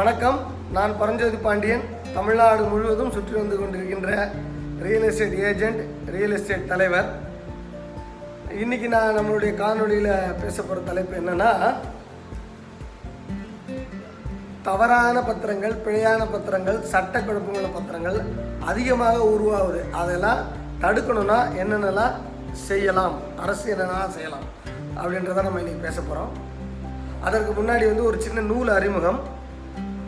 வணக்கம். நான் பரஞ்சோதி பாண்டியன். தமிழ்நாடு முழுவதும் சுற்றி வந்து கொண்டிருக்கின்ற real estate agent real estate தலைவர். இன்னைக்கு நான் நம்மளுடைய காணொலியில் பேச போகிற தலைப்பு என்னன்னா தவறான பத்திரங்கள் பிழையான பத்திரங்கள் சட்ட குழப்பங்கள பத்திரங்கள் அதிகமாக உருவாகுது. அதெல்லாம் தடுக்கணும்னா என்னென்னலாம் செய்யலாம்? அரசு என்னென்னலாம் செய்யலாம்? அப்படின்றத நம்ம இன்னைக்கு பேச போகிறோம் அதற்கு முன்னாடி வந்து ஒரு சின்ன நூல் அறிமுகம்.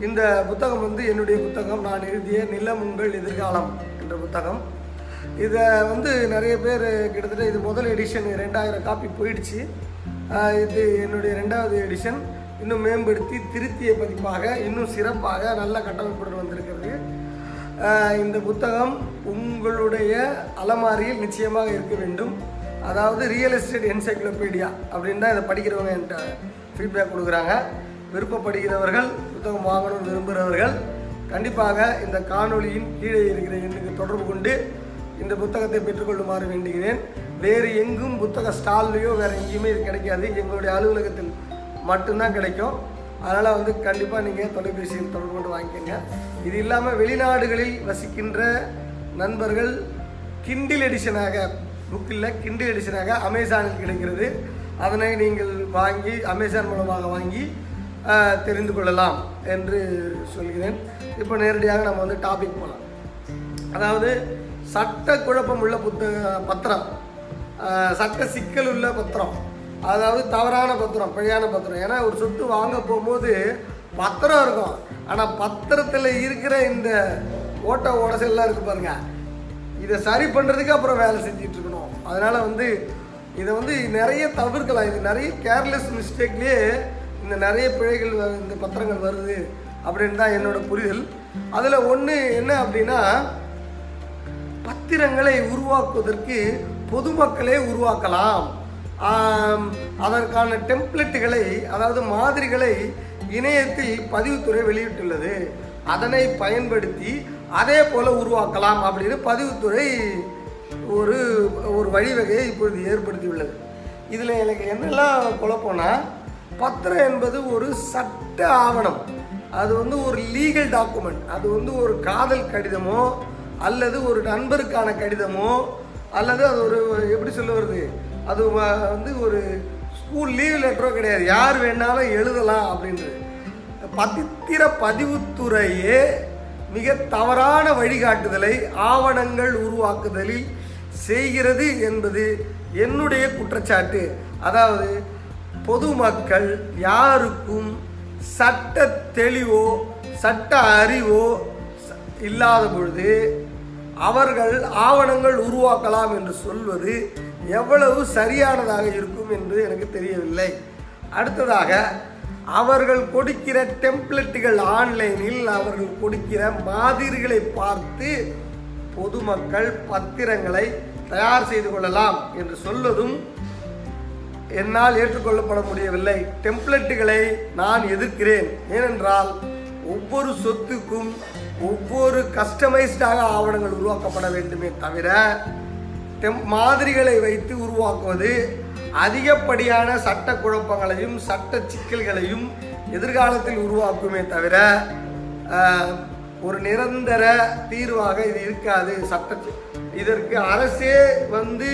இந்த புத்தகம் வந்து என்னுடைய புத்தகம். நான் எழுதிய நிலம் உங்கள் எதிர்காலம் என்ற புத்தகம். இதை வந்து நிறைய பேர் கிட்டத்தட்ட இது முதல் எடிஷன் ரெண்டாயிரம் காப்பி போயிடுச்சு. இது என்னுடைய ரெண்டாவது எடிஷன் இன்னும் மேம்படுத்தி திருத்திய பதிப்பாக இன்னும் சிறப்பாக நல்ல கட்டமைப்புடன் வந்திருக்கிறது. இந்த புத்தகம் உங்களுடைய அலமாரியில் நிச்சயமாக இருக்க வேண்டும். அதாவது ரியல் எஸ்டேட் என்சைக்ளோபீடியா அப்படின்னு தான் இதை படிக்கிறவங்க என்கிட்ட ஃபீட்பேக் கொடுக்குறாங்க. விருப்பப்படுகிறவர்கள் புத்தகம் வாங்கணும்னு விரும்புகிறவர்கள் கண்டிப்பாக இந்த காணொலியின் கீழே இருக்கிற எண்ணுக்கு தொடர்பு கொண்டு இந்த புத்தகத்தை பெற்றுக்கொள்ளுமாறு வேண்டுகிறேன். வேறு எங்கும் புத்தக ஸ்டால்லையோ வேறு எங்கேயுமே இது கிடைக்காது. எங்களுடைய அலுவலகத்தில் மட்டும்தான் கிடைக்கும். அதனால் வந்து கண்டிப்பாக நீங்கள் தொலைபேசியில் தொடர்பு கொண்டு வாங்கிக்கோங்க. இது இல்லாமல் வெளிநாடுகளில் வசிக்கின்ற நண்பர்கள் கிண்டில் எடிஷனாக புக்கில் கிண்டில் எடிஷனாக அமேசானில் கிடைக்கிறது. அதனை நீங்கள் வாங்கி அமேசான் மூலமாக வாங்கி தெரிந்து கொள்ளலாம் என்று சொல்கிறேன். இப்போ நேரடியாக நம்ம வந்து டாபிக் போகலாம் அதாவது சட்ட குழப்பம் உள்ள புத்தக பத்திரம் சட்ட சிக்கல் உள்ள பத்திரம். அதாவது தவறான பத்திரம் பிழையான பத்திரம். ஏன்னா ஒரு சொத்து வாங்க போகும்போது பத்திரம் இருக்கும். ஆனால் பத்திரத்தில் இருக்கிற இந்த ஓட்ட ஓடசெல்லாம் இருக்கு பாருங்க. இதை சரி பண்ணுறதுக்கு அப்புறம் வேலை செஞ்சுட்டு இருக்கணும். அதனால் வந்து இதை வந்து நிறைய தவிர்க்கலாம். இது நிறைய கேர்லெஸ் மிஸ்டேக்லேயே இந்த நிறைய பிழைகள் இந்த பத்திரங்கள் வருது அப்படின்னு தான் என்னோட புரிதல். அதில் ஒன்று என்ன அப்படின்னா பத்திரங்களை உருவாக்குவதற்கு பொதுமக்களே உருவாக்கலாம். அதற்கான டெம்ப்ளெட்டுகளை அதாவது மாதிரிகளை இணையத்தில் பதிவுத்துறை வெளியிட்டுள்ளது. அதனை பயன்படுத்தி அதே போல உருவாக்கலாம் அப்படின்னு பதிவுத்துறை ஒரு ஒரு வழிவகையை இப்பொழுது ஏற்படுத்தியுள்ளது. இதில் எனக்கு என்னெல்லாம் குழப்பம்னா பத்திரம் என்பது ஒரு சட்ட ஆவணம். அது வந்து ஒரு லீகல் டாக்குமெண்ட் அது வந்து ஒரு காதல் கடிதமோ அல்லது ஒரு நண்பருக்கான கடிதமோ அல்லது அது ஒரு எப்படி சொல்ல வருது அது வந்து ஒரு ஸ்கூல் லீவ் லெட்டரோ கிடையாது. யார் வேணாலும் எழுதலாம் அப்படின்றது. பத்திர பதிவுத்துறையே மிக தவறான வழிகாட்டுதலை ஆவணங்கள் உருவாக்குதலில் செய்கிறது என்பது என்னுடைய குற்றச்சாட்டு. அதாவது பொதுமக்கள் யாருக்கும் சட்ட தெளிவோ சட்ட அறிவோ இல்லாத பொழுது அவர்கள் ஆவணங்கள் உருவாக்கலாம் என்று சொல்வது எவ்வளவு சரியானதாக இருக்கும் என்று எனக்கு தெரியவில்லை. அடுத்ததாக அவர்கள் கொடுக்கிற டெம்ப்ளெட்டுகள் ஆன்லைனில் அவர்கள் கொடுக்கிற மாதிரிகளை பார்த்து பொதுமக்கள் பத்திரங்களை தயார் செய்து கொள்ளலாம் என்று சொல்வதும் என்னால் ஏற்றுக்கொள்ளப்பட முடியவில்லை டெம்ப்ளெட்டுகளை நான் எதிர்க்கிறேன். ஏனென்றால் ஒவ்வொரு சொத்துக்கும் ஒவ்வொரு கஸ்டமைஸ்டாக ஆவணங்கள் உருவாக்கப்பட வேண்டுமே தவிர டெம் மாதிரிகளை வைத்து உருவாக்குவது அதிகப்படியான சட்ட குழப்பங்களையும் சட்ட சிக்கல்களையும் எதிர்காலத்தில் உருவாக்குமே தவிர ஒரு நிரந்தர தீர்வாக இது இருக்காது. சட்ட இதற்கு அரசே வந்து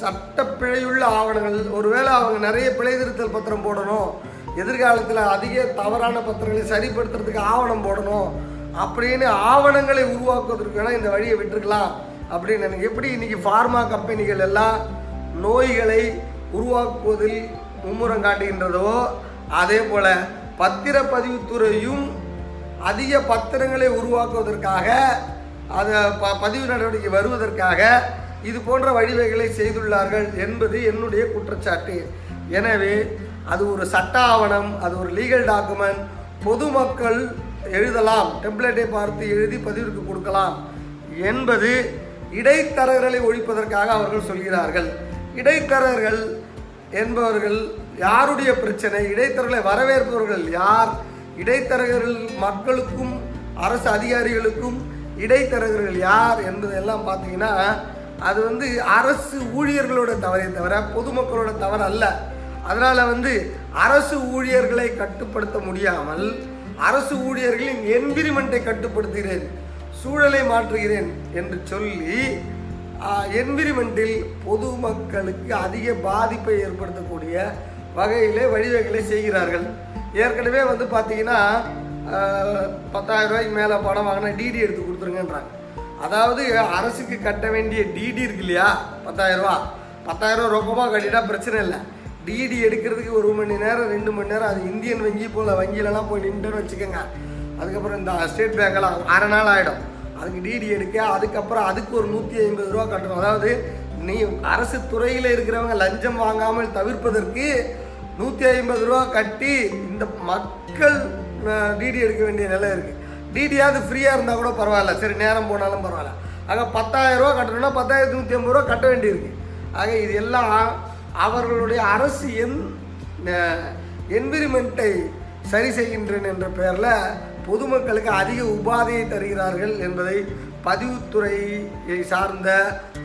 சட்டப்பிழையுள்ள ஆவணங்கள் ஒருவேளை அவங்க நிறைய பிழை திருத்தல் பத்திரம் போடணும் எதிர்காலத்தில் அதிக தவறான பத்திரங்களை சரிப்படுத்துறதுக்கு ஆவணம் போடணும் அப்படின்னு ஆவணங்களை உருவாக்குவதற்கு வேணால் இந்த வழியை விட்டுருக்கலாம் அப்படின்னு எனக்கு எப்படி இன்றைக்கி ஃபார்மா கம்பெனிகள் எல்லாம் நோய்களை உருவாக்குவதில் மும்முரம் காட்டுகின்றதோ அதே போல் பத்திரப்பதிவுத்துறையும் அதிக பத்திரங்களை உருவாக்குவதற்காக அதை ப பதிவு நடவடிக்கை வருவதற்காக இது போன்ற வழிவகைகளை செய்துள்ளார்கள் என்பது என்னுடைய குற்றச்சாட்டு. எனவே அது ஒரு சட்ட ஆவணம் அது ஒரு லீகல் டாக்குமெண்ட் பொதுமக்கள் எழுதலாம் டெம்ப்ளேட்டை பார்த்து எழுதி பதிவிற்கு கொடுக்கலாம் என்பது இடைத்தரகர்களை ஒழிப்பதற்காக அவர்கள் சொல்கிறார்கள். இடைத்தரகர்கள் என்பவர்கள் யாருடைய பிரச்சனை? இடைத்தரகர்களை வரவேற்பவர்கள் யார்? இடைத்தரகர்கள் மக்களுக்கும் அரசு அதிகாரிகளுக்கும் இடைத்தரகர்கள் யார் என்பதெல்லாம் பார்த்தீங்கன்னா அது வந்து அரசு ஊழியர்களோட தவறே தவிர பொதுமக்களோட தவறு அல்ல. அதனால் வந்து அரசு ஊழியர்களை கட்டுப்படுத்த முடியாமல் அரசு ஊழியர்களின் என்விரிமெண்ட்டை கட்டுப்படுத்துகிறேன் சூழலை மாற்றுகிறேன் என்று சொல்லி என்விரிமெண்ட்டில் பொதுமக்களுக்கு அதிக பாதிப்பை ஏற்படுத்தக்கூடிய வகையிலே வழிவகைகளை செய்கிறார்கள். ஏற்கனவே வந்து பார்த்தீங்கன்னா பத்தாயிரம் ரூபாய்க்கு மேலே பணம் வாங்கினா டிடி எடுத்து கொடுத்துருங்கன்றாங்க. அதாவது அரசுக்கு கட்ட வேண்டிய டிடி இருக்கு இல்லையா? பத்தாயிரம் ரூபா. பத்தாயிரம் ரூபா ரொக்கமாக கட்டிட்டா பிரச்சனை இல்லை. டிடி எடுக்கிறதுக்கு ஒரு மணி நேரம் ரெண்டு மணி நேரம் அது இந்தியன் வங்கி போல் வங்கியிலலாம் போய் நின்றுன்னு வச்சுக்கோங்க. அதுக்கப்புறம் இந்த ஸ்டேட் பேங்க்கெல்லாம் அரை நாள் ஆகிடும் அதுக்கு டிடி எடுக்க அதுக்கப்புறம் அதுக்கு ஒரு நூற்றி ஐம்பது ரூபா கட்டணும். அதாவது நீ அரசு துறையில் இருக்கிறவங்க லஞ்சம் வாங்காமல் தவிர்ப்பதற்கு நூற்றி ஐம்பது ரூபா கட்டி இந்த மக்கள் டிடி எடுக்க வேண்டிய நிலை இருக்குது டிடியாவது ஃப்ரீயாக இருந்தால் கூட பரவாயில்ல. சரி நேரம் போனாலும் பரவாயில்ல. ஆக பத்தாயிரம் ரூபா கட்டணும்னா பத்தாயிரத்தி நூற்றி ஐம்பது ரூபா கட்ட வேண்டியிருக்கு. ஆக இது எல்லாம் அவர்களுடைய அரசு என் என்விரிமெண்ட்டை சரி செய்கின்றேன் என்ற பெயரில் பொதுமக்களுக்கு அதிக உபாதையை தருகிறார்கள் என்பதை பதிவுத்துறையை சார்ந்த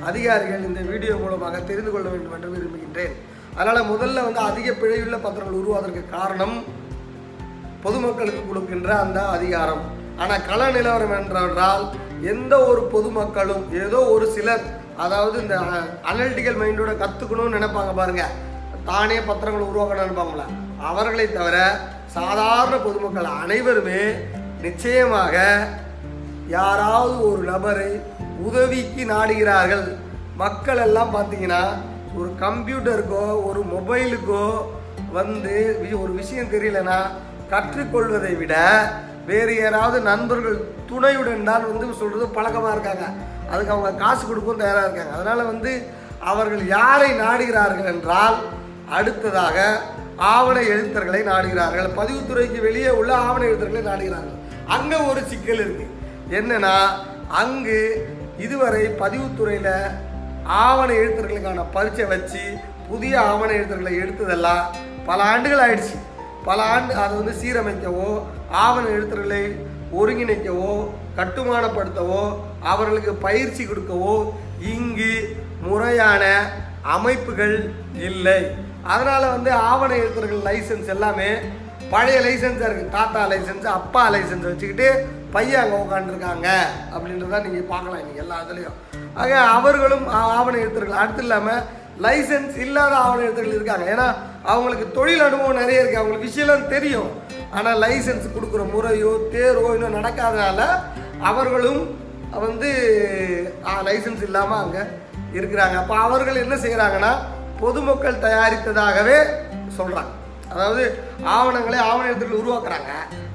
அதிகாரிகள் இந்த வீடியோ மூலமாக தெரிந்து கொள்ள வேண்டும் என்று விரும்புகின்றேன். அதனால் முதல்ல வந்து அதிக பிழையுள்ள பத்திரங்கள் உருவாவதற்கு காரணம் பொதுமக்களுக்கு கொடுக்கின்ற அந்த அதிகாரம். ஆனால் கள நிலவரம் என்றால் எந்த ஒரு பொதுமக்களும் ஏதோ ஒரு சிலர் அதாவது இந்த அனலிட்டிக்கல் மைண்டோட கற்றுக்கணும்னு நினைப்பாங்க பாருங்க. தானே பத்திரங்கள் உருவாக்கணும்னு நினைப்பாங்களா அவர்களை தவிர சாதாரண பொதுமக்கள் அனைவருமே நிச்சயமாக யாராவது ஒரு நபரை உதவிக்கு நாடுகிறார்கள். மக்கள் எல்லாம் பார்த்தீங்கன்னா ஒரு கம்ப்யூட்டருக்கோ ஒரு மொபைலுக்கோ வந்து ஒரு விஷயம் தெரியலனா கற்றுக்கொள்வதை விட வேறு யாராவது நண்பர்கள் துணையுடன் தான் வந்து சொல்கிறது பழக்கமாக இருக்காங்க. அதுக்கு அவங்க காசு கொடுக்கவும் தயாராக இருக்காங்க. அதனால் வந்து அவர்கள் யாரை நாடுகிறார்கள் என்றால் அடுத்ததாக ஆவண எழுத்தர்களை நாடுகிறார்கள். பதிவுத்துறைக்கு வெளியே உள்ள ஆவண எழுத்தர்களை நாடுகிறார்கள். அங்கே ஒரு சிக்கல் இருக்கு. என்னன்னா அங்கு இதுவரை பதிவுத்துறையில் ஆவண எழுத்தர்களுக்கான பரீட்சை வச்சு புதிய ஆவண எழுத்தர்களை எடுத்ததெல்லாம் பல ஆண்டுகள் ஆயிடுச்சு. பல ஆண்டு அதை வந்து சீரமைக்கவோ ஆவண எழுத்தர்களை ஒருங்கிணைக்கவோ கட்டுமானப்படுத்தவோ அவர்களுக்கு பயிற்சி கொடுக்கவோ இங்கு முறையான அமைப்புகள் இல்லை. அதனால் வந்து ஆவண எழுத்தர்கள் லைசன்ஸ் எல்லாமே பழைய லைசன்ஸாக இருக்குது தாத்தா லைசன்ஸ் அப்பா லைசன்ஸ் வச்சுக்கிட்டு பையன் அங்கே உட்காந்துருக்காங்க அப்படின்றத நீங்கள் பார்க்கலாம் இன்றைக்கி எல்லா இதுலேயும். ஆக அவர்களும் ஆவண எழுத்துக்கள். அடுத்து இல்லாமல் லைசன்ஸ் இல்லாத ஆவண எழுத்துக்கள் இருக்காங்க. ஏன்னா அவங்களுக்கு தொழில் அனுபவம் நிறைய இருக்குது அவங்களுக்கு விஷயம்லாம் தெரியும். ஆனால் லைசன்ஸ் கொடுக்குற முறையோ தேர்வோ இன்னும் நடக்காதனால அவர்களும் வந்து லைசன்ஸ் இல்லாமல் அங்கே இருக்கிறாங்க. அப்போ அவர்கள் என்ன செய்கிறாங்கன்னா பொதுமக்கள் தயாரித்ததாகவே சொல்கிறாங்க அதாவது ஆவணங்களை ஆவண எழுத்துக்கள் உருவாக்குறாங்க.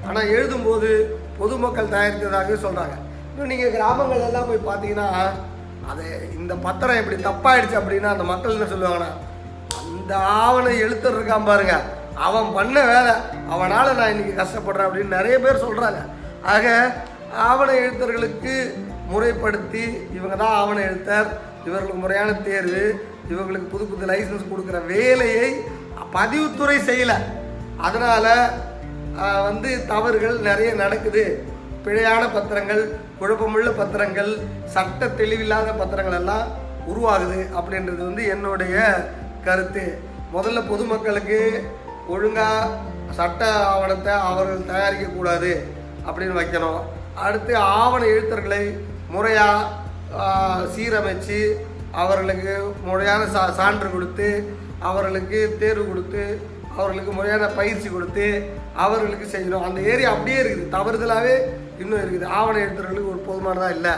ஆனால் எழுதும்போது பொதுமக்கள் தயாரித்ததாகவே சொல்கிறாங்க இன்னும் நீங்கள் கிராமங்கள் எல்லாம் போய் பார்த்தீங்கன்னா அது இந்த பத்திரம் இப்படி தப்பாயிடுச்சு அப்படின்னா அந்த மக்கள் என்ன சொல்லுவாங்கன்னா இந்த ஆவண எழுத்தர் இருக்கான் பாருங்க. அவன் பண்ண வேலை அவனால் நான் இன்னைக்கு கஷ்டப்படுறேன் அப்படின்னு நிறைய பேர் சொல்கிறாங்க ஆக ஆவண எழுத்தர்களுக்கு முறைப்படுத்தி இவங்க தான் ஆவண எழுத்தர் இவர்களுக்கு முறையான தேர்வு இவங்களுக்கு புது புது லைசன்ஸ் கொடுக்குற வேலையை பதிவுத்துறை செய்யலை. அதனால் வந்து தவறுகள் நிறைய நடக்குது. பிழையான பத்திரங்கள் குழப்பமுள்ள பத்திரங்கள் சட்ட தெளிவில்லாத பத்திரங்கள் எல்லாம் உருவாகுது அப்படின்றது வந்து என்னுடைய கருத்து. முதல்ல பொதுமக்களுக்கு ஒழுங்காக சட்ட ஆவணத்தை அவர்கள் தயாரிக்கக்கூடாது அப்படின்னு வைக்கணும். அடுத்து ஆவண எழுத்தர்களை முறையாக சீரமைச்சு அவர்களுக்கு முறையான சா சான்று கொடுத்து அவர்களுக்கு தேர்வு கொடுத்து அவர்களுக்கு முறையான பயிற்சி கொடுத்து அவர்களுக்கு செய்யணும். அந்த ஏரியா அப்படியே இருக்குது. தவறுதலாகவே இன்னும் இருக்குது. ஆவண எழுத்தர்களுக்கு ஒரு போதுமானதாக இல்லை.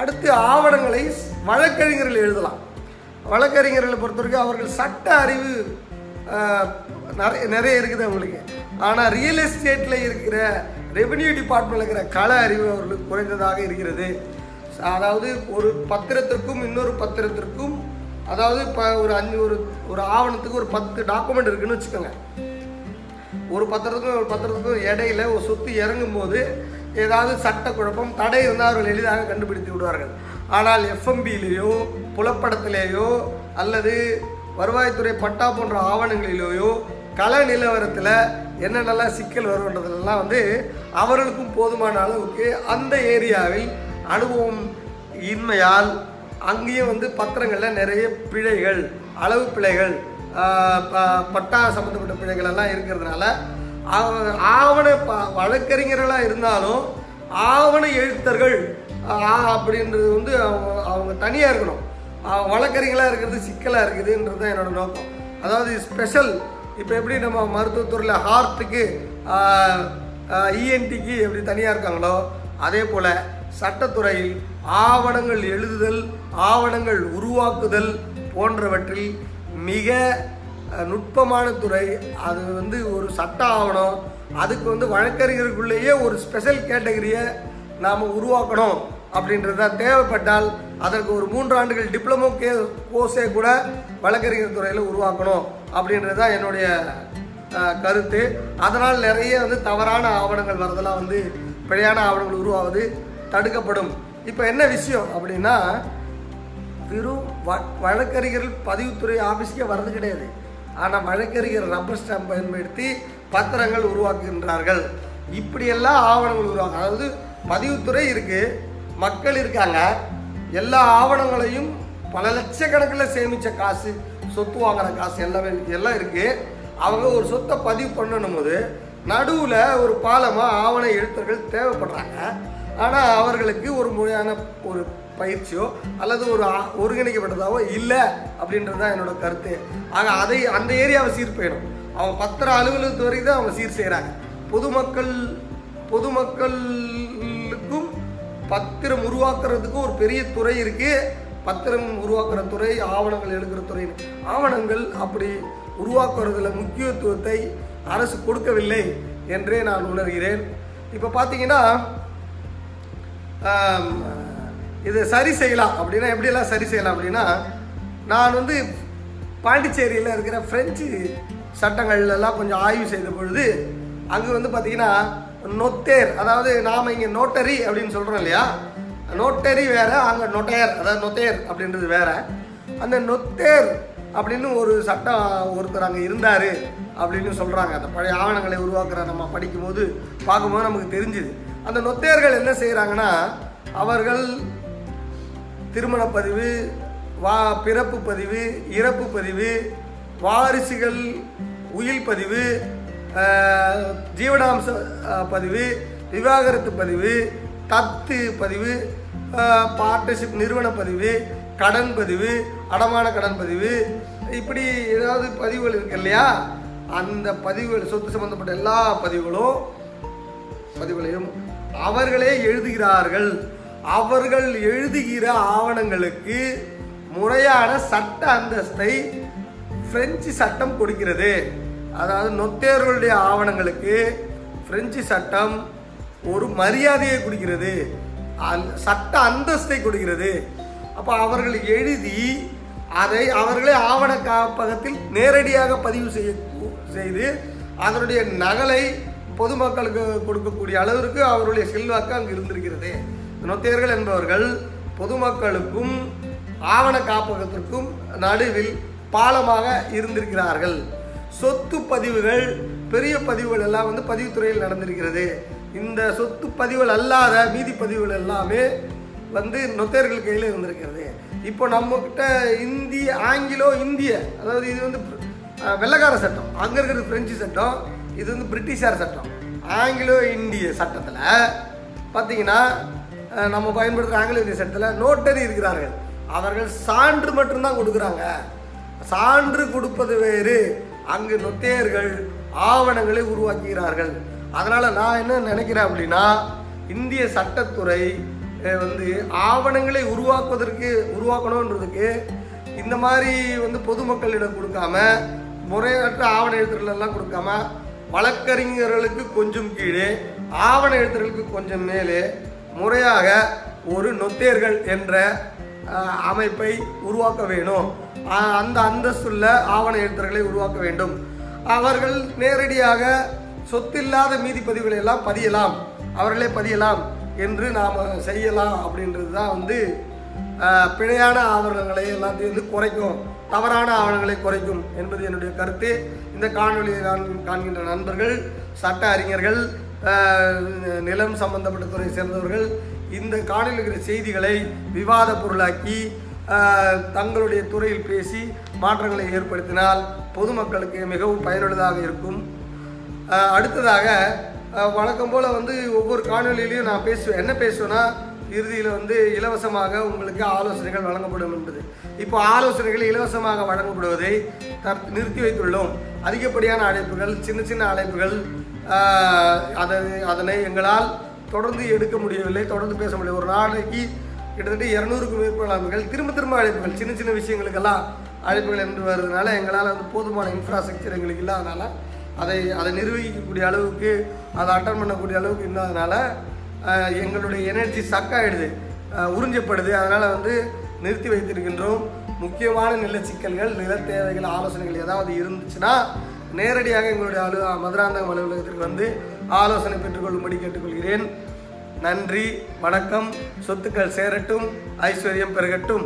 அடுத்து ஆவணங்களை வழக்கறிஞர்கள் எழுதலாம். வழக்கறிஞர்களை பொறுத்த வரைக்கும் அவர்கள் சட்ட அறிவு நிறைய நிறைய இருக்குது அவங்களுக்கு. ஆனால் ரியல் எஸ்டேட்டில் இருக்கிற ரெவென்யூ டிபார்ட்மெண்ட்டில் இருக்கிற கள அறிவு அவர்களுக்கு குறைந்ததாக இருக்கிறது. அதாவது ஒரு பத்திரத்திற்கும் இன்னொரு பத்திரத்திற்கும் அதாவது இப்போ ஒரு அஞ்சு ஒரு ஒரு ஆவணத்துக்கு ஒரு பத்து டாக்குமெண்ட் இருக்குன்னு வச்சுக்கோங்க. ஒரு பத்திரத்துக்கும் ஒரு பத்திரத்துக்கும் இடையில ஒரு சொத்து இறங்கும் போது ஏதாவது சட்ட குழப்பம் தடை இருந்தால் அவர்கள் எளிதாக கண்டுபிடித்து விடுவார்கள். ஆனால் எஃப்எம்பியிலேயோ புலப்படத்திலேயோ அல்லது வருவாய்த்துறை பட்டா போன்ற ஆவணங்களிலேயோ கள நிலவரத்தில் என்னென்னலாம் சிக்கல் வருன்றதுலாம் வந்து அவர்களுக்கும் போதுமான அளவுக்கு அந்த ஏரியாவில் அனுபவம் இன்மையால் அங்கேயும் வந்து பத்திரங்களில் நிறைய பிழைகள் அளவு பிழைகள் பட்டா சம்மந்தப்பட்ட பிழைகள் எல்லாம் இருக்கிறதுனால ஆவண ப- வழக்கறிஞர்களாக இருந்தாலும் ஆவண எழுத்தர்கள் அப்படின்றது வந்து அவங்க அவங்க தனியாக இருக்கணும். வழக்கறிஞர்களாக இருக்கிறது சிக்கலாக இருக்குதுன்றது தான் என்னோடய நோக்கம். அதாவது ஸ்பெஷல் இப்போ எப்படி நம்ம மருத்துவத்துறையில் ஹார்ட்டுக்கு இஎன்டிக்கு எப்படி தனியாக இருக்காங்களோ அதே போல் சட்டத்துறையில் ஆவணங்கள் எழுதுதல் ஆவணங்கள் உருவாக்குதல் போன்றவற்றில் மிக நுட்பமான துறை அது வந்து ஒரு சட்ட ஆவணம் அதுக்கு வந்து வழக்கறிஞர்களுக்குள்ளேயே ஒரு ஸ்பெஷல் கேட்டகரியை நாம் உருவாக்கணும் அப்படின்றது தான் தேவைப்பட்டால் அதற்கு ஒரு மூன்று ஆண்டுகள் டிப்ளமோ கே கோர்ஸே கூட வழக்கறிஞர் துறையில் உருவாக்கணும் அப்படின்றது தான் என்னுடைய கருத்து. அதனால் நிறைய வந்து தவறான ஆவணங்கள் வரதெல்லாம் வந்து பிழையான ஆவணங்கள் உருவாவது தடுக்கப்படும். இப்போ என்ன விஷயம் அப்படின்னா வெறும் வ- வழக்கறிஞர்கள் பதிவுத்துறை ஆஃபீஸ்க்கே வர்றது கிடையாது. ஆனால் வழக்கறிஞர் ரப்பர் ஸ்டாம்ப் பயன்படுத்தி பத்திரங்கள் உருவாக்குகின்றார்கள். இப்படியெல்லாம் ஆவணங்கள் உருவாங்க அதாவது பதிவுத்துறை இருக்குது மக்கள் இருக்காங்க எல்லா ஆவணங்களையும் பல லட்சக்கணக்கில் சேமித்த காசு சொத்து வாங்குற காசு எல்லாமே எல்லாம் இருக்குது அவங்க ஒரு சொத்தை பதிவு பண்ணணும் போது நடுவில் ஒரு பாலமாக ஆவண எழுத்தர்கள் தேவைப்படுறாங்க. ஆனால் அவர்களுக்கு ஒரு முறையான ஒரு பயிற்சியோ அல்லது ஒரு ஒருங்கிணைக்கப்பட்டதாவோ இல்லை அப்படின்றது தான் என்னோட கருத்து. ஆக அதை அந்த ஏரியாவை சீர் போயிடும் அவங்க பத்திர அலுவலகத்து வரைக்கும் தான் அவங்க சீர் செய்கிறாங்க பொதுமக்கள் பொதுமக்கள் பத்திரம் உருவாக்குறதுக்கு ஒரு பெரிய துறை இருக்கு. பத்திரம் உருவாக்குற துறை ஆவணங்கள் எடுக்கிற துறை. ஆவணங்கள் அப்படி உருவாக்குறதுல முக்கியத்துவத்தை அரசு கொடுக்கவில்லை என்றே நான் உணர்கிறேன். இப்போ பார்த்தீங்கன்னா இதை இது சரி செய்யலாம் அப்படின்னா எப்படியெல்லாம் சரி செய்யலாம் அப்படின்னா நான் வந்து பாண்டிச்சேரியில் இருக்கிற பிரெஞ்சு சட்டங்கள்லாம் கொஞ்சம் ஆய்வு செய்த பொழுது அங்கே வந்து பார்த்திங்கன்னா நொத்தேர் அதாவது நாம் இங்கே நோட்டரி அப்படின்னு சொல்கிறோம் இல்லையா? நோட்டரி வேறு அங்கே நொட்டையர் அதாவது நொத்தேர் அப்படின்றது வேறு. அந்த நொத்தேர் அப்படின்னு ஒரு சட்டம் ஒருத்தர் அங்கே இருந்தார் அப்படின்னு சொல்கிறாங்க அந்த பழைய ஆவணங்களை உருவாக்குற நம்ம படிக்கும்போது பார்க்கும்போது நமக்கு தெரிஞ்சுது. அந்த நொத்தேர்கள் என்ன செய்கிறாங்கன்னா அவர்கள் திருமணப்பதிவு வா பிறப்பு பதிவு இறப்பு பதிவு வாரிசுகள் உயில் பதிவு ஜீவனாம்ச பதிவு விவாகரத்து பதிவு தத்து பதிவு பார்ட்னர்ஷிப் நிறுவன பதிவு கடன் பதிவு அடமான கடன் பதிவு இப்படி ஏதாவது பதிவுகள் இருக்கு இல்லையா? அந்த பதிவுகள் சொத்து சம்பந்தப்பட்ட எல்லா பதிவுகளும் பதிவுகளையும் அவர்களே எழுதுகிறார்கள். அவர்கள் எழுதுகிற ஆவணங்களுக்கு முறையான சட்ட அந்தஸ்தை பிரெஞ்சு சட்டம் கொடுக்கிறது. அதாவது நொத்தேர்களுடைய ஆவணங்களுக்கு பிரெஞ்சு சட்டம் ஒரு மரியாதையை கொடுக்கிறது. அந்த சட்ட அந்தஸ்தை கொடுக்கிறது. அப்போ அவர்கள் எழுதி அதை அவர்களே ஆவண காப்பகத்தில் நேரடியாக பதிவு செய்ய செய்து அதனுடைய நகலை பொதுமக்களுக்கு கொடுக்கக்கூடிய அளவிற்கு அவருடைய செல்வாக்கு அங்கு இருந்திருக்கிறது. நொத்தையர்கள் என்பவர்கள் பொதுமக்களுக்கும் ஆவண காப்பகத்திற்கும் நடுவில் பாலமாக இருந்திருக்கிறார்கள். சொத்து பதிவுகள் பெரிய பதிவுகள் எல்லாம் வந்து பதிவுத்துறையில் நடந்திருக்கிறது. இந்த சொத்து பதிவுகள் அல்லாத மீதி பதிவுகள் எல்லாமே வந்து நொத்தையர்கள் கையில் இருந்திருக்கிறது இப்போ நம்மக்கிட்ட இந்திய ஆங்கிலோ இந்திய அதாவது இது வந்து வெள்ளக்கார வெள்ளைக்கார சட்டம். அங்கே இருக்கிறது பிரெஞ்சு சட்டம் இது வந்து பிரிட்டிஷார் சட்டம். ஆங்கிலோ இந்திய சட்டத்தில் பார்த்தீங்கன்னா நம்ம பயன்படுத்துகிற ஆங்கிலோ இந்திய சட்டத்தில் நோட்டரி இருக்கிறார்கள். அவர்கள் சான்று மட்டும்தான் கொடுக்குறாங்க. சான்று கொடுப்பது வேறு. அங்கு நொத்தையர்கள் ஆவணங்களை உருவாக்குகிறார்கள். அதனால் நான் என்ன நினைக்கிறேன் அப்படின்னா இந்திய சட்டத்துறை வந்து ஆவணங்களை உருவாக்குவதற்கு உருவாக்கணுன்றதுக்கு இந்த மாதிரி வந்து பொதுமக்களிடம் கொடுக்காம முறையற்ற ஆவண எழுத்துக்கள் எல்லாம் கொடுக்காம வழக்கறிஞர்களுக்கு கொஞ்சம் கீழே ஆவண எழுத்துக்களுக்கு கொஞ்சம் மேலே முறையாக ஒரு நொத்தேர்கள் என்ற அமைப்பை உருவாக்க வேணும். அந்த அந்தஸ்துள்ள ஆவண எழுத்தர்களை உருவாக்க வேண்டும். அவர்கள் நேரடியாக சொத்தில்லாத மீதிப்பதிவுகளை எல்லாம் பதியலாம். அவர்களே பதியலாம் என்று நாம் செய்யலாம் அப்படின்றது தான் வந்து பிழையான ஆவணங்களை எல்லாத்தையும் வந்து குறைக்கும். தவறான ஆவணங்களை குறைக்கும் என்பது என்னுடைய கருத்து. இந்த காணொலியை நான் காண்கின்ற நண்பர்கள் சட்ட அறிஞர்கள் நிலம் சம்பந்தப்பட்ட துறை சேர்ந்தவர்கள் இந்த காணொலியில் செய்திகளை விவாத பொருளாக்கி தங்களுடைய துறையில் பேசி மாற்றங்களை ஏற்படுத்தினால் பொதுமக்களுக்கு மிகவும் பயனுள்ளதாக இருக்கும். அடுத்ததாக வழக்கம் போல் வந்து ஒவ்வொரு காணொலியிலையும் நான் பேசுவேன் என்ன பேசுவேன்னா இறுதியில் வந்து இலவசமாக உங்களுக்கு ஆலோசனைகள் வழங்கப்படும் என்பது. இப்போ ஆலோசனைகள் இலவசமாக வழங்கப்படுவதை தற் நிறுத்தி வைத்துள்ளோம். அதிகப்படியான அழைப்புகள் சின்ன சின்ன அழைப்புகள் அதை அதனை எங்களால் தொடர்ந்து எடுக்க முடியவில்லை தொடர்ந்து பேச முடியும் ஒரு நாளைக்கு கிட்டத்தட்ட இரநூறுக்கும் மேற்பட்ட திரும்ப திரும்ப அழைப்புகள் சின்ன சின்ன விஷயங்களுக்கெல்லாம் அழைப்புகள் என்று வர்றதுனால எங்களால் வந்து போதுமான இன்ஃப்ராஸ்ட்ரக்சர் எங்களுக்கு இல்லாதனால அதை அதை நிர்வகிக்கக்கூடிய அளவுக்கு அதை அட்டன் பண்ணக்கூடிய அளவுக்கு இல்லாதனால எங்களுடைய எனர்ஜி சக்காயிடுது உறிஞ்சப்படுது. அதனால் வந்து நிறுத்தி வைத்திருக்கின்றோம். முக்கியமான நில சிக்கல்கள் நில தேவைகள் ஆலோசனைகள் ஏதாவது இருந்துச்சுன்னா நேரடியாக எங்களுடைய அலு மதுராந்தகம் அலுவலகத்திற்கு வந்து ஆலோசனை பெற்றுக்கொள்ளும்படி கேட்டுக்கொள்கிறேன். நன்றி வணக்கம். சொத்துக்கள் சேரட்டும் ஐஸ்வர்யம் பெருகட்டும்.